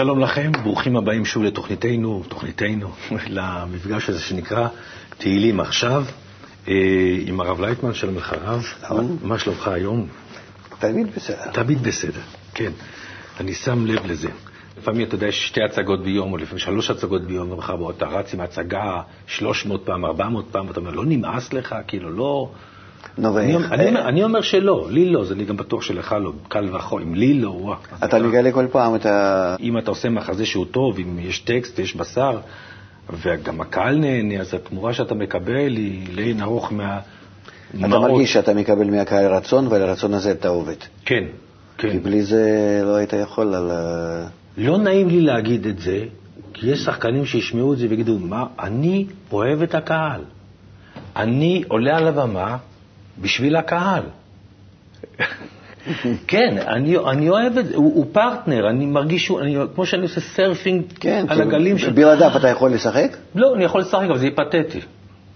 שלום לכם, ברוכים הבאים שוב לתוכניתנו, תוכניתנו, למפגש הזה שנקרא תהילים עכשיו, אה, עם הרב לייטמן, שלום לך הרב. מה שלומך היום? תמיד בסדר. תמיד בסדר, כן. אני שם לב לזה. לפעמים אתה יודע, יש שתי הצגות ביום, או לפעמים שלוש הצגות ביום, ומחר אתה רץ עם הצגה 300 פעם, 400 פעם, ואתה אומר, לא נמאס לך? כאילו, לא... נו, אני, ואיך? אני, אני אומר שלא, לי לא, אז אני גם בטוח שלך לא, קל וחומר, אם לי לא, וואו. אתה מגלה כל פעם את ה... אם אתה עושה מחזה שהוא טוב, אם יש טקסט, יש בשר, וגם הקהל נהנה, אז התמורה שאתה מקבל היא לאין ארוך מה... אתה. מרגיש שאתה מקבל מהקהל רצון, ולרצון הזה אתה עובד. כן, כן. כי בלי זה לא היית יכול על... ה- לא נעים לי להגיד את זה, כי יש שחקנים שישמעו את זה ויגידו, מה, אני אוהב את הקהל. אני עולה על הבמה בשביל הקהל. כן, אני, אני אוהב את זה, הוא, הוא פרטנר, אני מרגיש אני, כמו שאני עושה surfing כן, על כי הגלים של... בלעדיו אתה יכול לשחק? לא, אני יכול לשחק, אבל זה יהיה פתטי.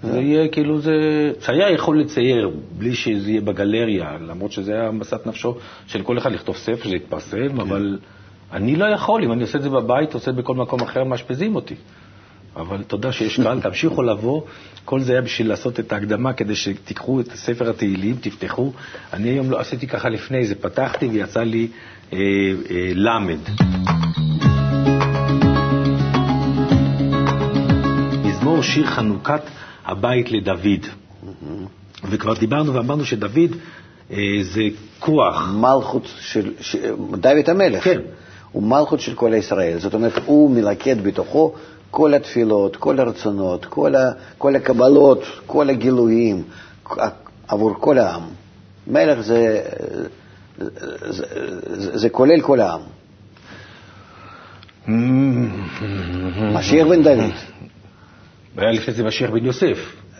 זה יהיה כאילו זה... צייר יכול לצייר בלי שזה יהיה בגלריה, למרות שזה היה משאת נפשו של כל אחד לכתוב ספר, שזה יתפרסם, אבל אני לא יכול, אם אני עושה את זה בבית, עושה את זה בכל מקום אחר, מאשפזים אותי. אבל תודה שיש קהל, תמשיכו לבוא. כל זה היה בשביל לעשות את ההקדמה, כדי שתיקחו את ספר התהילים, תפתחו. אני היום לא עשיתי ככה לפני זה, פתחתי ויצא לי אה, אה, למד. מזמור שיר חנוכת הבית לדוד. וכבר דיברנו ואמרנו שדוד אה, זה כוח. מלכות של... ש- דוד המלך. כן. הוא מלכות של כל ישראל. זאת אומרת, הוא מלכד בתוכו כל התפילות, כל הרצונות, כל, ה... כל הקבלות, כל הגילויים, עבור כל העם. מלך זה, זה, זה, זה כולל כל העם. משיח בן דוד. היה לפני זה משיח בן יוסף.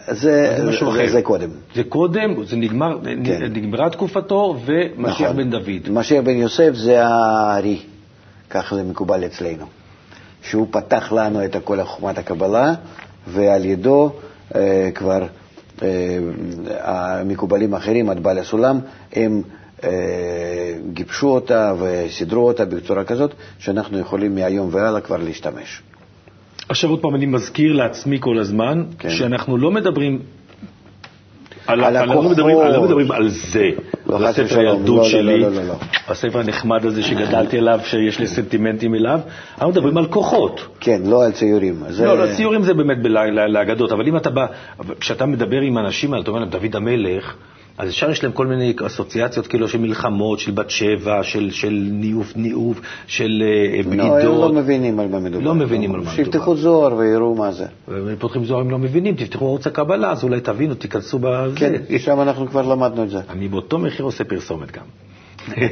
זה, זה משהו זה, אחר. זה קודם. זה קודם, זה נגמר, כן. נגמרה תקופתו, ומשיח נכון. בן דוד. משיח בן יוסף זה הארי, ככה זה מקובל אצלנו. שהוא פתח לנו את כל חוכמת הקבלה, ועל ידו אה, כבר אה, המקובלים האחרים, עד בעל הסולם, הם אה, גיבשו אותה וסידרו אותה בצורה כזאת, שאנחנו יכולים מהיום והלאה כבר להשתמש. עכשיו עוד פעם אני מזכיר לעצמי כל הזמן, כן. שאנחנו לא מדברים לא. מדברים, לא על זה, לא, על חס הספר. הילדות לא, לא, שלי, לא, לא, לא, לא. הספר הנחמד הזה שגדלתי עליו, שיש לי סנטימנטים אליו, אנחנו מדברים על כוחות. כן, לא על ציורים. לא, לא, ציורים זה באמת לאגדות, אבל אם אתה בא, כשאתה מדבר עם אנשים אתה אומר להם דוד המלך, אז ישר יש להם כל מיני אסוציאציות כאילו של מלחמות, של בת שבע, של, של ניאוף ניאוף, של אה, לא, הם בגידות. לא מבינים על מה מדובר. לא מבינים על מה מדובר. שיפתחו זוהר ויראו מה זה. והם פותחים זוהר הם לא מבינים, תפתחו ערוץ הקבלה, אז אולי תבינו, תיכנסו בזה. כן, שם אנחנו כבר למדנו את זה. אני באותו מחיר עושה פרסומת גם.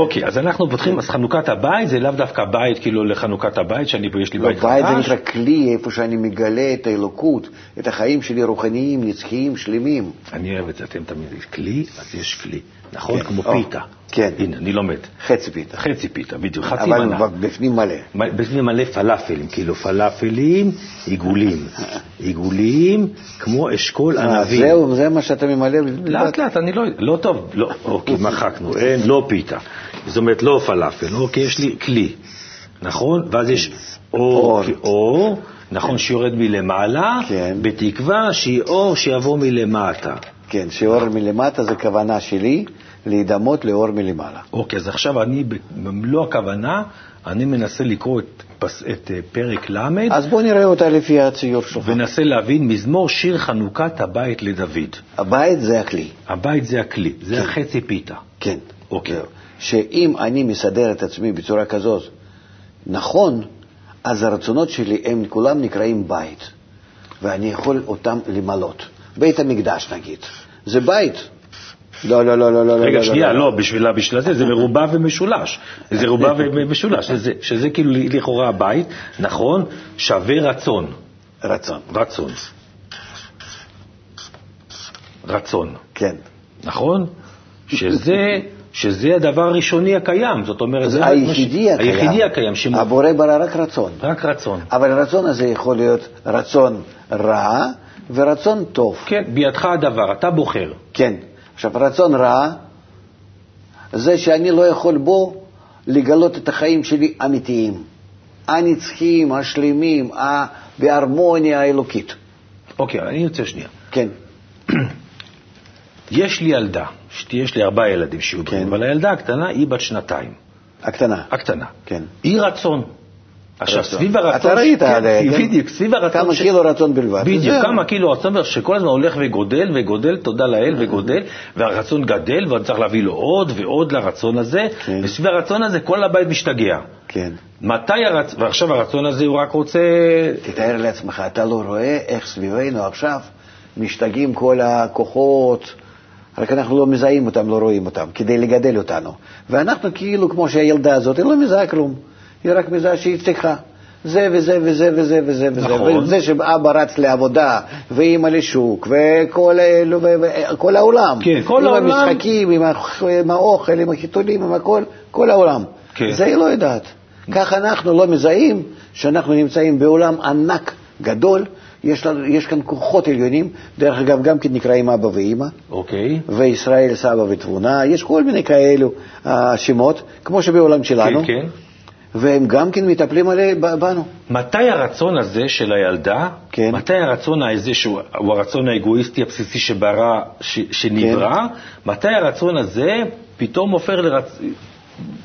אוקיי, אז אנחנו פותחים, אז חנוכת הבית זה לאו דווקא בית כאילו לחנוכת הבית, שאני יש לי לא, בית בית זה חדש. נקרא כלי, איפה שאני מגלה את האלוקות, את החיים שלי רוחניים, נצחיים, שלמים. אני אוהב את זה, אתם תמיד, כלי, אז יש כלי, נכון? כן. כמו פיתה. כן. הנה, אני לומד. חצי פיתה. חצי פיתה, בדיוק, חצי אבל מנה. בפנים מלא. בפנים מלא פלאפלים, כאילו פלאפלים, עיגולים. עיגולים כמו אשכול אה, ענבים. זהו, זה מה שאתה ממלא? לאט לאט, אני לא, לא טוב, לא, אוקיי, מחקנו, אין, לא פיתה. זאת אומרת, לא פלאפל, אוקיי, יש לי כלי, נכון? ואז יש אור, אור. נכון, שיורד מלמעלה, כן. בתקווה שיהיה אור שיבוא מלמטה. כן, שאור מלמטה זה כוונה שלי להידמות לאור מלמעלה. אוקיי, אז עכשיו אני, במלוא הכוונה, אני מנסה לקרוא את, פס- את אה, פרק ל', אז בוא נראה אותה לפי הציור שלך. וננסה להבין מזמור שיר חנוכת הבית לדוד. הבית זה הכלי. הבית זה הכלי, זה החצי פיתה. כן. אוקיי. זהו. שאם אני מסדר את עצמי בצורה כזאת נכון, אז הרצונות שלי הם כולם נקראים בית, ואני יכול אותם למלות. בית המקדש נגיד, זה בית. לא, לא, לא, לא, לא. רגע, לא, שנייה, לא. לא, בשביל בשביל זה, זה מרובע ומשולש. זה רובע ומשולש, שזה- שזה כאילו לכאורה הבית, נכון, שווה רצון. רצון, רצון. רצון, כן. נכון? שזה, שזה הדבר הראשוני הקיים, זאת אומרת, זה היחידי ש- הקיים. היחידי הקיים, שמ- הבורא ברא רק רצון. רק רצון. אבל הרצון הזה יכול להיות רצון רע ורצון טוב. כן, בידך הדבר, אתה בוחר. כן. עכשיו, רצון רע זה שאני לא יכול בו לגלות את החיים שלי אמיתיים, הנצחיים, השלמים, בהרמוניה האלוקית. אוקיי, אני רוצה שנייה. כן, יש לי ילדה, יש לי ארבעה ילדים שיהיו כן. בריאים, אבל הילדה הקטנה היא בת שנתיים, הקטנה. הקטנה. כן. היא רצון. עכשיו, רצון. סביב הרצון... אתה ראית כן, כן? בדיוק, סביב הרצון... כמה ש- קילו רצון בלבד. בדיוק, וזהו. כמה קילו רצון שכל הזמן הולך וגודל וגודל, תודה לאל, וגודל, והרצון גדל, ואני צריך להביא לו עוד ועוד לרצון הזה, כן. וסביב הרצון הזה כל הבית משתגע. כן. מתי הרצון, ועכשיו הרצון הזה הוא רק רוצה... תתאר לעצמך, אתה לא רואה איך סביבנו עכשיו משתגעים כל הכוחות, רק אנחנו לא מזהים אותם, לא רואים אותם, כדי לגדל אותנו. ואנחנו כאילו, כמו שהילדה הזאת, היא לא מזהה כלום. היא רק מזהה שהיא צריכה. זה וזה וזה וזה וזה וזה. נכון. וזה שאבא רץ לעבודה, ואימא לשוק, וכל האלו, וכל העולם. כן, כל עם העולם. המשחקים, עם, האכ- עם האוכל, עם החיתולים, עם הכל, כל העולם. כן. זה היא לא יודעת. כך אנחנו לא מזהים שאנחנו נמצאים בעולם ענק, גדול, יש, לנו, יש כאן כוחות עליונים, דרך אגב, גם כן נקראים אבא ואימא, אוקיי. וישראל סבא ותבונה, יש כל מיני כאלו אה, שמות, כמו שבעולם שלנו, כן, כן. והם גם כן מטפלים עלי, בנו. מתי הרצון הזה של הילדה, כן. מתי הרצון הזה שהוא הוא הרצון האגואיסטי הבסיסי שברא, ש, שנברא, כן. מתי הרצון הזה פתאום הופך לרצ...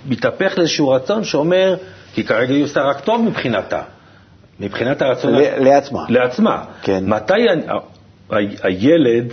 מתהפך לאיזשהו רצון שאומר, כי כרגע היא עושה רק טוב מבחינתה, מבחינת הרצון... ל- לעצמה. לעצמה. כן. מתי ה... ה... הילד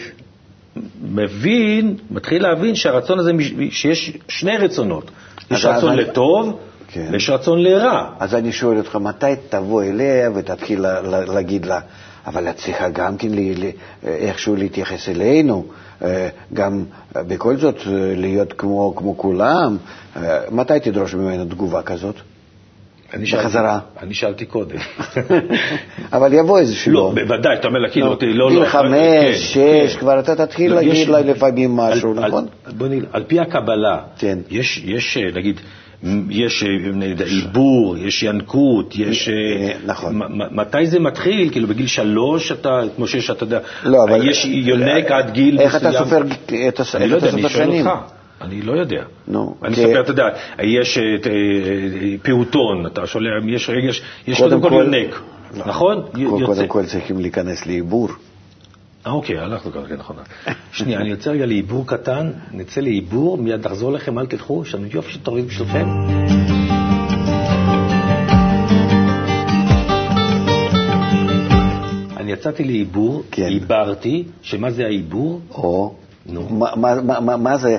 מבין, מתחיל להבין שהרצון הזה, שיש שני רצונות. יש רצון אז- לטוב, כן. ויש רצון לרע. אז אני שואל אותך, מתי תבוא אליה ותתחיל לה- לה- להגיד לה, אבל את צריכה גם כן לי- לי- איכשהו להתייחס אלינו, אה, גם בכל זאת אה, להיות כמו, כמו כולם, אה, מתי תדרוש ממנו תגובה כזאת? אני שאלתי- בחזרה. אני שאלתי קודם. אבל יבוא איזשהו לא, יום. בוודאי, אתה אומר כאילו, לא, אותי, לא, גיל לא. חמש, כן, שש, כן. כבר אתה תתחיל לא, להגיד לה לפעמים משהו, נכון? על- בוא נגיד, על פי הקבלה, כן. יש, אה, נגיד, יש אה, עיבור, יש ינקות, יש... אה, אה, נכון. מתי זה מתחיל? כאילו, בגיל שלוש אתה, כמו שיש, אתה יודע, לא, יש יונק עד גיל איך אתה מסוים. סופר את הס- אני לא יודע, אני שואל שנים? אותך. אני לא יודע. נו, אני סופר, אתה יודע, יש אה, אה, אה, פעוטון, אתה שולח, יש יש- יש קודם כל יונק, נכון? קודם. כל צריכים להיכנס לעיבור. אה, אוקיי, הלכנו ככה, כן, נכון. שנייה, אני יוצא רגע לעיבור קטן, נצא לעיבור, מיד נחזור לכם, אל תלכו, יש לנו יופי של תורים בשבילכם. אני יצאתי לעיבור, כן. עיברתי, שמה זה העיבור? או, נו. מה- מה- מה- מה זה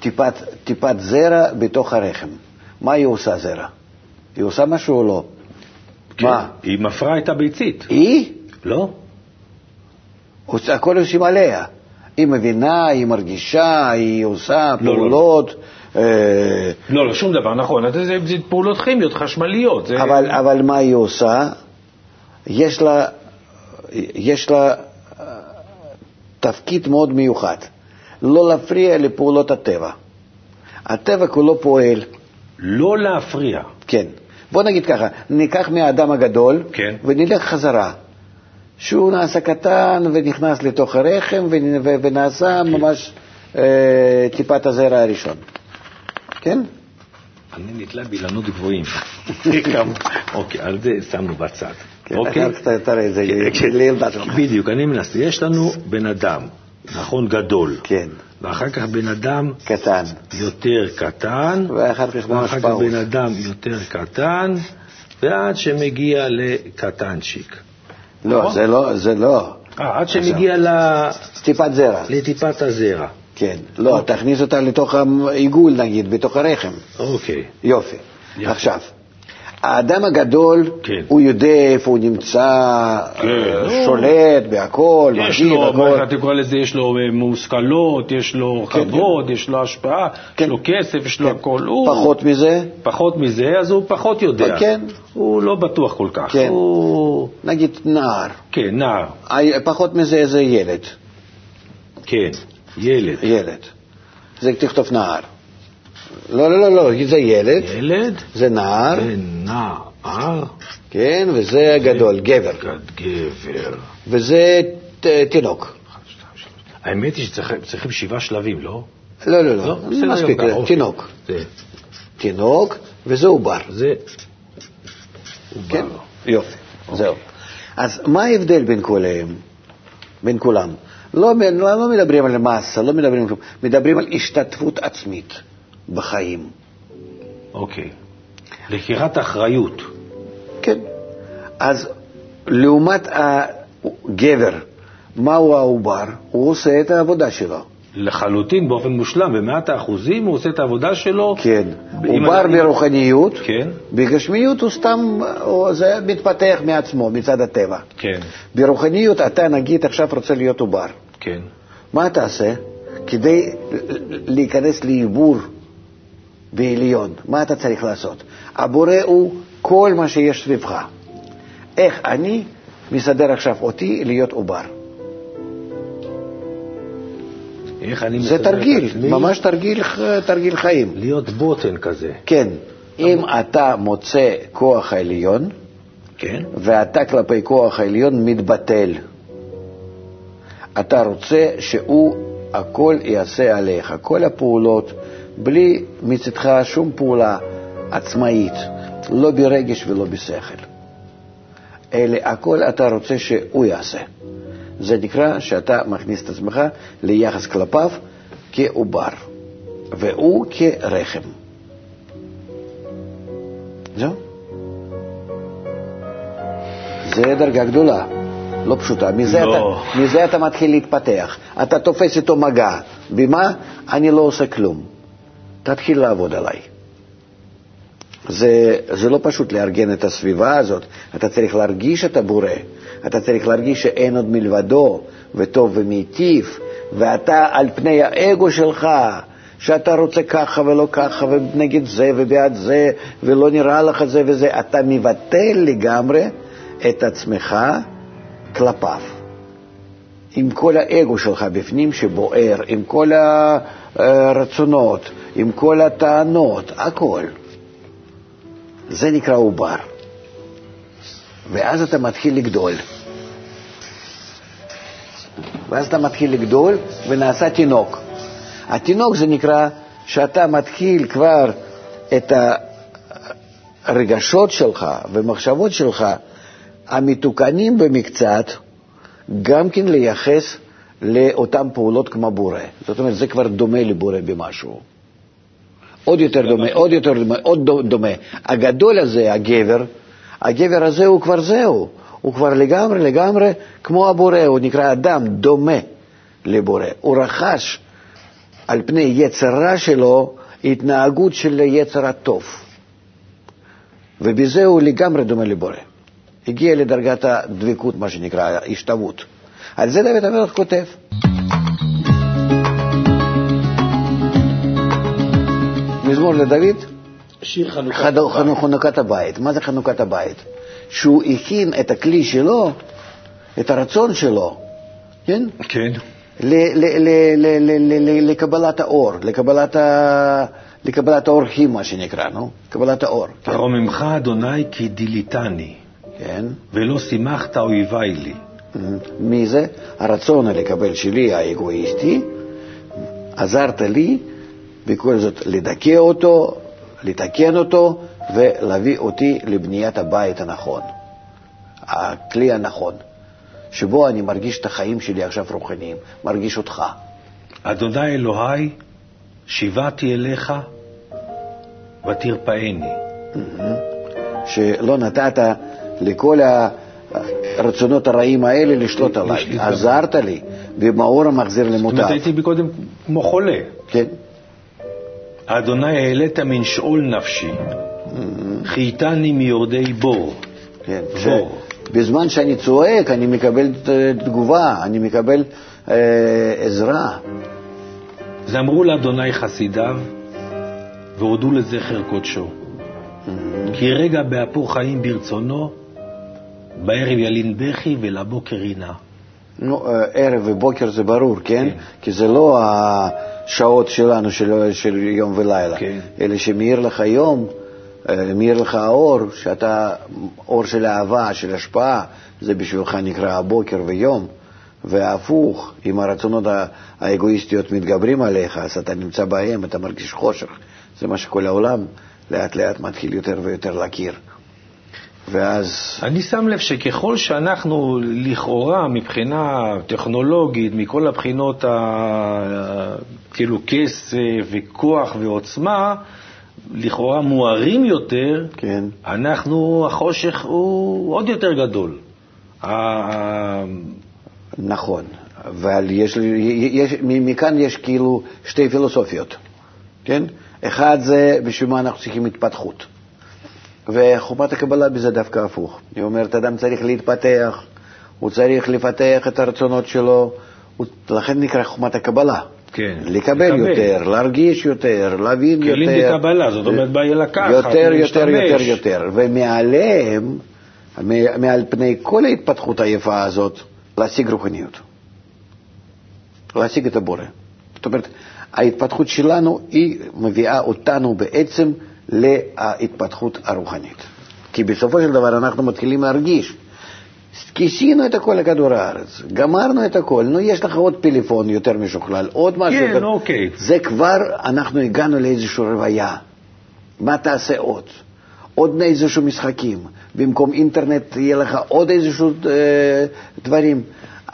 טיפת, טיפת זרע בתוך הרחם? מה היא עושה זרע? היא עושה משהו או לא? מה? היא מפרה את הביצית, היא? לא? הכל עושים עליה. היא מבינה, היא מרגישה, היא עושה לא, לא. פעולות, אה, לא, לא, שום דבר, נכון, זה, זה, זה פעולות כימיות, חשמליות. זה... אבל, אבל מה היא עושה? יש לה, יש לה אה, תפקיד מאוד מיוחד, לא להפריע לפעולות הטבע. הטבע כולו פועל, לא להפריע. כן. בוא נגיד ככה, ניקח מהאדם הגדול כן. ונלך חזרה. שהוא נעשה קטן ונכנס לתוך הרחם ונעשה ממש אה, טיפת הזרע הראשון. כן? אני נתלה באילנות גבוהים. אוקיי, על זה שמנו בצד. כן, אוקיי? תראה זה כן, כן. שלך. בדיוק, אני מנסה. יש לנו בן אדם, נכון, גדול. כן, ואחר כך בן אדם קטן. יותר קטן, ואחר כך ממש ואחר כך. בן אדם יותר קטן, ועד שמגיע לקטנצ'יק. לא, נכון? זה לא, זה לא. אה, עד שמגיע ל- טיפת זרע. לטיפת הזרע. כן. לא, תכניס אותה לתוך העיגול נגיד, בתוך הרחם. אוקיי. יופי. יופי. עכשיו, האדם הגדול, כן. הוא יודע איפה הוא נמצא, כן. אה, שולט בהכל, יש מרגיל לו, הכל. איך אתה קורא לזה, יש לו אה, מושכלות, יש לו כן, כבוד, יש לו השפעה, כן. יש לו כסף, יש לו כן. הכל. הוא- פחות מזה, פחות מזה, אז הוא פחות יודע. כן. הוא לא בטוח כל כך. כן. הוא... נגיד נער. כן, נער. פחות מזה זה ילד. כן, ילד. ילד. זה תכתוב נער. לא, לא, לא, לא, זה ילד, ילד זה נער, ונער. כן, וזה גדול, גבר. גבר. וזה תינוק. האמת היא שצריכים שבעה שלבים, לא? לא, לא, לא, מספיק, גם, זה אוקיי. תינוק. זה. תינוק, וזה עובר. זה... כן? יופי, זהו. אז מה ההבדל בין כולם? בין כולם? לא, לא, לא מדברים על מסה, לא מדברים על כלום, מדברים על השתתפות עצמית בחיים. אוקיי. לקיחת אחריות. כן. אז לעומת הגבר, מהו העובר? הוא עושה את העבודה שלו. לחלוטין, באופן מושלם, במאת האחוזים הוא עושה את העבודה שלו. כן. עובר אני- ברוחניות, כן, בגשמיות הוא סתם, הוא- זה מתפתח מעצמו, מצד הטבע. כן, ברוחניות אתה נגיד עכשיו רוצה להיות עובר. כן. מה תעשה כדי להיכנס לעיבור בעליון? מה אתה צריך לעשות? הבורא הוא כל מה שיש סביבך. איך אני מסדר עכשיו אותי להיות עובר? איך אני זה תרגיל, עצמי ממש תרגיל, תרגיל חיים. להיות בוטן כזה. כן, אם אתה מוצא כוח העליון, כן? ואתה כלפי כוח העליון מתבטל. אתה רוצה שהוא הכל יעשה עליך, כל הפעולות, בלי מצדך שום פעולה עצמאית, לא ברגש ולא בשכל. אלא הכל אתה רוצה שהוא יעשה. זה נקרא שאתה מכניס את עצמך ליחס כלפיו כעובר, והוא כרחם. זהו. זה דרגה גדולה, לא פשוטה. מזה, לא. אתה, מזה אתה מתחיל להתפתח. אתה תופס איתו מגע. במה? אני לא עושה כלום. תתחיל לעבוד עליי. זה, זה לא פשוט לארגן את הסביבה הזאת, אתה צריך להרגיש את הבורא, אתה צריך להרגיש שאין עוד מלבדו, וטוב ומיטיב, ואתה על פני האגו שלך, שאתה רוצה ככה ולא ככה, ונגד זה ובעד זה, ולא נראה לך זה וזה, אתה מבטל לגמרי את עצמך כלפיו. עם כל האגו שלך בפנים שבוער, עם כל הרצונות, עם כל הטענות, הכל. זה נקרא עובר. ואז אתה מתחיל לגדול. ואז אתה מתחיל לגדול ונעשה תינוק. התינוק זה נקרא שאתה מתחיל כבר את הרגשות שלך ומחשבות שלך המתוקנים במקצת, גם כן לייחס לאותן פעולות כמו בורא. זאת אומרת, זה כבר דומה לבורא במשהו. עוד יותר דומה, עוד יותר דומה, עוד דו- דומה. הגדול הזה, הגבר, הגבר הזה הוא כבר זהו, הוא כבר לגמרי לגמרי כמו הבורא, הוא נקרא אדם דומה לבורא. הוא רכש על פני יצר רע שלו התנהגות של יצר הטוב, ובזה הוא לגמרי דומה לבורא. הגיע לדרגת הדבקות, מה שנקרא, השתוות. על זה דוד המלך כותב. מזמור לדוד, שיר חנוכת חד- חנו- חנוכת הבית. מה זה חנוכת הבית? שהוא הכין את הכלי שלו, את הרצון שלו, כן? כן. ל- ל- ל- ל- ל- ל- ל- לקבלת האור, לקבלת, ה... לקבלת האורחים, מה שנקרא, נו? קבלת האור. כן. הרוממך אדוני כי דיליתני, כן. ולא שימחת אויבי לי. מי זה? הרצון לקבל שלי, האגואיסטי, עזרת לי בכל זאת לדכא אותו, לתקן אותו ולהביא אותי לבניית הבית הנכון, הכלי הנכון, שבו אני מרגיש את החיים שלי עכשיו רוחניים, מרגיש אותך. אדוני אלוהי, שיבעתי אליך ותרפאני. שלא נתת לכל הרצונות הרעים האלה לשלוט עליי. עזרת לי, במאור המחזיר זאת אומרת, למוטב. הייתי קודם כמו חולה. כן? אדוני העלית מן שאול נפשי, חייתני מיורדי בור. כן. בור. בזמן שאני צועק, אני מקבל אה, תגובה, אני מקבל אה, עזרה. אז אמרו לאדוני חסידיו, והודו לזכר קודשו. כי רגע באפו חיים ברצונו, בערב ילין בכי ולבוקר רינה. נו, אה, ערב ובוקר זה ברור, כן? כן. כי זה לא השעות שלנו של, של יום ולילה, כן. אלא שמאיר לך יום, אה, מאיר לך האור, שאתה, אור של אהבה, של השפעה, זה בשבילך נקרא הבוקר ויום. והפוך, אם הרצונות האגואיסטיות מתגברים עליך, אז אתה נמצא בהם, אתה מרגיש חושך. זה מה שכל העולם לאט לאט מתחיל יותר ויותר להכיר. ואז... אני שם לב שככל שאנחנו לכאורה, מבחינה טכנולוגית, מכל הבחינות, ה... כאילו כסף וכוח ועוצמה, לכאורה מוארים יותר, כן. אנחנו, החושך הוא עוד יותר גדול. נכון, אבל יש, יש, מכאן יש כאילו שתי פילוסופיות, כן? אחד זה בשביל מה אנחנו צריכים התפתחות. וחומת הקבלה בזה דווקא הפוך. היא אומרת, אדם צריך להתפתח, הוא צריך לפתח את הרצונות שלו, הוא, לכן נקרא חומת הקבלה. כן. לקבל לקבל. יותר, להרגיש יותר, להבין יותר. כלים בקבלה, זאת אומרת, בא לקחת, יותר, יותר, יותר, יותר. ומעליהם, מעל פני כל ההתפתחות היפה הזאת, להשיג רוחניות. להשיג את הבורא. זאת אומרת, ההתפתחות שלנו היא מביאה אותנו בעצם להתפתחות הרוחנית. כי בסופו של דבר אנחנו מתחילים להרגיש, כיסינו את הכל לכדור הארץ, גמרנו את הכל, נו, יש לך עוד פלאפון יותר משוכלל, עוד משהו. כן, יותר. אוקיי. זה כבר, אנחנו הגענו לאיזושהי רוויה. מה תעשה עוד? עוד איזשהו משחקים. במקום אינטרנט יהיה לך עוד איזשהו אה, דברים.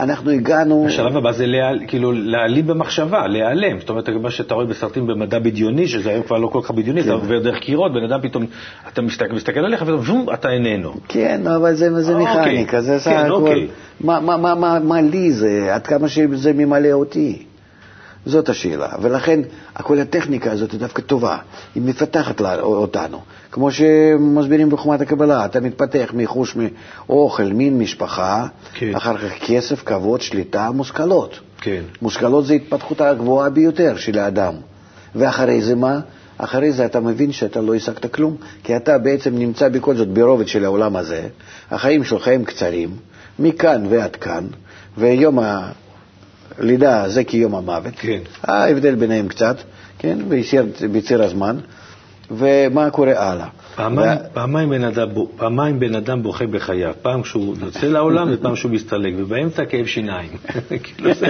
אנחנו הגענו... השלב הבא זה להעל, כאילו להעלים במחשבה, להיעלם. זאת אומרת, מה שאתה רואה בסרטים במדע בדיוני, שזה היום כבר לא כל כך בדיוני, כן. אתה עובר דרך קירות, בן אדם פתאום, אתה מסתכל, מסתכל עליך ופתאום אתה איננו. כן, אבל זה, זה אוקיי. מכניקה, זה סך כן, הכל... אוקיי. מה, מה, מה, מה, מה לי זה, עד כמה שזה ממלא אותי. זאת השאלה, ולכן כל הטכניקה הזאת היא דווקא טובה, היא מפתחת אותנו. כמו שמסבירים בחומת הקבלה, אתה מתפתח מחוש מאוכל, מין משפחה, כן. אחר כך כסף, כבוד, שליטה, מושכלות. כן. מושכלות זה התפתחות הגבוהה ביותר של האדם. ואחרי זה מה? אחרי זה אתה מבין שאתה לא השגת כלום, כי אתה בעצם נמצא בכל זאת ברובד של העולם הזה, החיים שלך הם קצרים, מכאן ועד כאן, ויום הלידה זה כיום המוות. כן. ההבדל ביניהם קצת, כן, בציר הזמן. ומה קורה הלאה. פעמיים, ו... פעמיים, בן אדם, פעמיים בן אדם בוכה בחייו, פעם כשהוא יוצא לעולם ופעם כשהוא מסתלק, ובאמצע כאב שיניים. כאילו זה,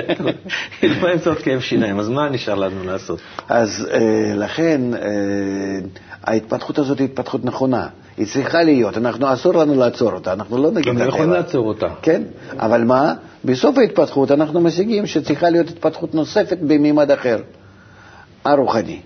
כאילו באמצע עוד כאב שיניים, אז מה נשאר לנו לעשות? אז אה, לכן אה, ההתפתחות הזאת היא התפתחות נכונה. היא צריכה להיות, אנחנו, אסור לנו לעצור אותה, אנחנו לא נגיד... גם לא יכולים לעצור אותה. כן, אבל מה? בסוף ההתפתחות אנחנו משיגים שצריכה להיות התפתחות נוספת במימד אחר, הרוחני.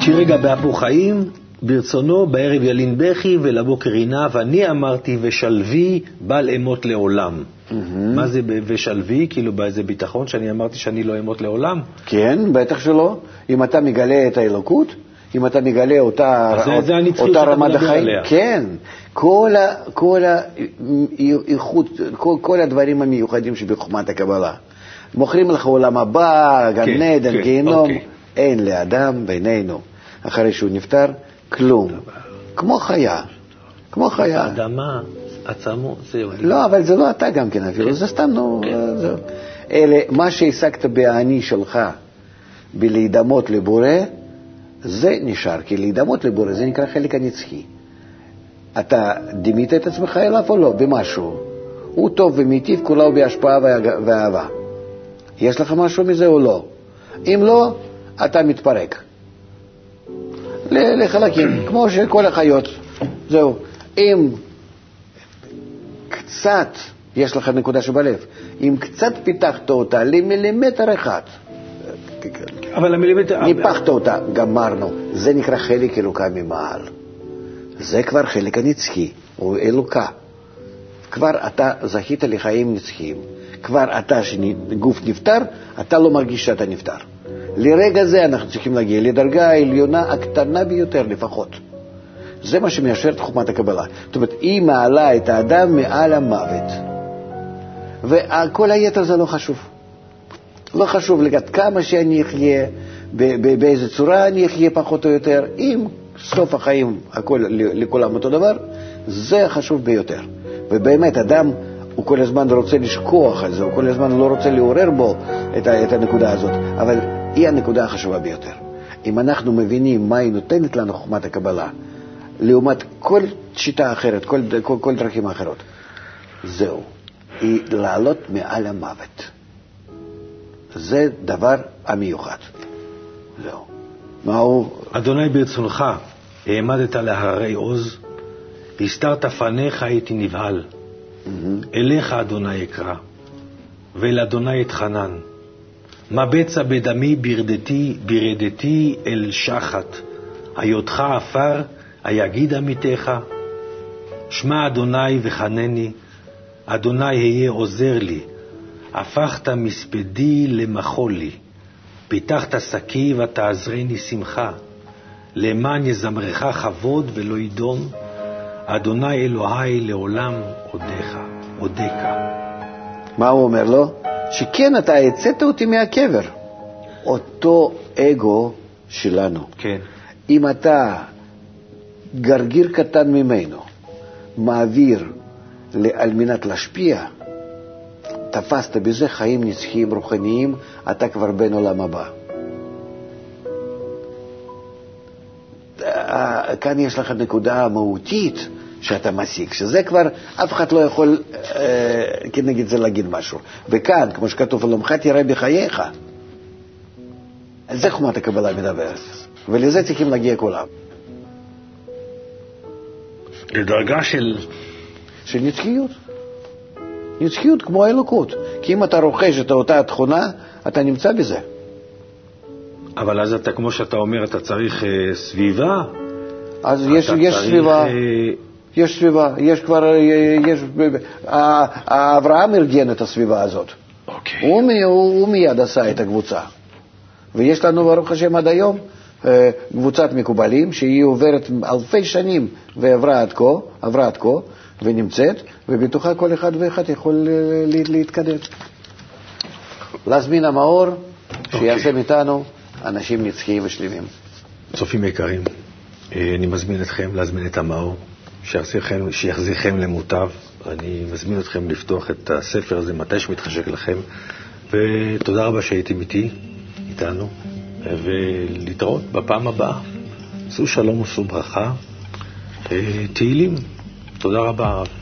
שיר רגע באפו חיים, ברצונו בערב ילין בכי ולבוקר עינה, ואני אמרתי ושלוי בל אמות לעולם. Mm-hmm. מה זה ושלוי? כאילו באיזה ביטחון שאני אמרתי שאני לא אמות לעולם? כן, בטח שלא. אם אתה מגלה את האלוקות, אם אתה מגלה אותה, זה, זה אותה רמת החיים, כן, כל, ה, כל האיכות, כל, כל הדברים המיוחדים שבחוכמת הקבלה. מוכרים לך עולם הבא, גן כן, עדן, כן, גיהנום, אוקיי. אין לאדם בינינו. אחרי שהוא נפטר, כלום. כמו חיה, כמו חיה. אדמה, עצמו, זהו. לא, אבל זה לא אתה גם כן אפילו, כן. זה סתם, נו, כן. זהו. אלה, מה שהשגת באני שלך, בלהידמות לבורא, זה נשאר, כי להידמות לבורא זה נקרא חלק הנצחי. אתה דימית את עצמך אליו או לא? במשהו. הוא טוב ומיטיב, כולו בהשפעה ואהבה. יש לך משהו מזה או לא? אם לא, אתה מתפרק. לחלקים, כמו שכל החיות. זהו. אם קצת יש לך נקודה שבלב, אם קצת פיתחת אותה למילימטר אחד, אבל המילימטר... ניפחת אותה, גמרנו. זה נקרא חלק אלוקה ממעל. זה כבר חלק הנצחי, הוא אלוקה. כבר אתה זכית לחיים נצחיים. כבר אתה, שגוף נפטר, אתה לא מרגיש שאתה נפטר. לרגע זה אנחנו צריכים להגיע לדרגה העליונה הקטנה ביותר לפחות. זה מה שמיישר את חוכמת הקבלה. זאת אומרת, היא מעלה את האדם מעל המוות. וכל היתר זה לא חשוב. לא חשוב לגד כמה שאני אחיה, באיזה צורה אני אחיה פחות או יותר, אם סוף החיים הכל לכולם אותו דבר, זה החשוב ביותר. ובאמת, אדם, הוא כל הזמן רוצה לשכוח על זה, הוא כל הזמן לא רוצה לעורר בו את, את הנקודה הזאת, אבל היא הנקודה החשובה ביותר. אם אנחנו מבינים מה היא נותנת לנו חוכמת הקבלה, לעומת כל שיטה אחרת, כל, כל, כל דרכים אחרות, זהו, היא לעלות מעל המוות. זה דבר המיוחד. זהו. מה הוא... אדוני ברצונך, העמדת להררי עוז, הסתרת פניך הייתי נבהל. אליך, אדוני, אקרא, ואל אדוני אתחנן. מה בצע בדמי ברדתי, ברדתי אל שחת, היותך עפר, היגיד עמיתך. שמע אדוני וחנני, אדוני היה עוזר לי. הפכת מספדי למחול לי. פיתחת שקי ותעזרני שמחה. למען יזמרך כבוד ולא ידום. אדוני אלוהי לעולם עודך, עודך. מה הוא אומר לו? שכן, אתה הצאת אותי מהקבר. אותו אגו שלנו. כן. אם אתה גרגיר קטן ממנו מעביר על מנת להשפיע, תפסת בזה חיים נצחיים רוחניים, אתה כבר בן עולם הבא. אה, כאן יש לך נקודה מהותית שאתה משיג, שזה כבר אף אחד לא יכול אה, כנגד זה להגיד משהו. וכאן, כמו שכתוב, עולמך תראה בחייך. על זה חומת הקבלה מדברת, ולזה צריכים להגיע כולם. לדרגה של... של נצחיות. נצחיות כמו האלוקות. כי אם אתה רוכש את אותה תכונה, אתה נמצא בזה. אבל אז אתה, כמו שאתה אומר, אתה צריך אה, סביבה. אז יש, יש צריך, סביבה. אה... יש סביבה, יש כבר, אה, יש, אה, אברהם ארגן את הסביבה הזאת. אוקיי. הוא, הוא, הוא מיד עשה את הקבוצה. ויש לנו, ברוך השם, עד היום אה, קבוצת מקובלים, שהיא עוברת אלפי שנים ועברה עד כה, עברה עד כה, ונמצאת, ובתוכה כל אחד ואחד יכול להתקדם. להזמין המאור, שיעשה okay. מאיתנו אנשים נצחיים ושלמים. צופים יקרים, אני מזמין אתכם להזמין את המאור. שיחזירכם למוטב. אני מזמין אתכם לפתוח את הספר הזה מתי שמתחשק לכם, ותודה רבה שהייתם איתי, איתנו, ולהתראות בפעם הבאה. עשו שלום ועשו ברכה. תהילים. תודה רבה, הרב.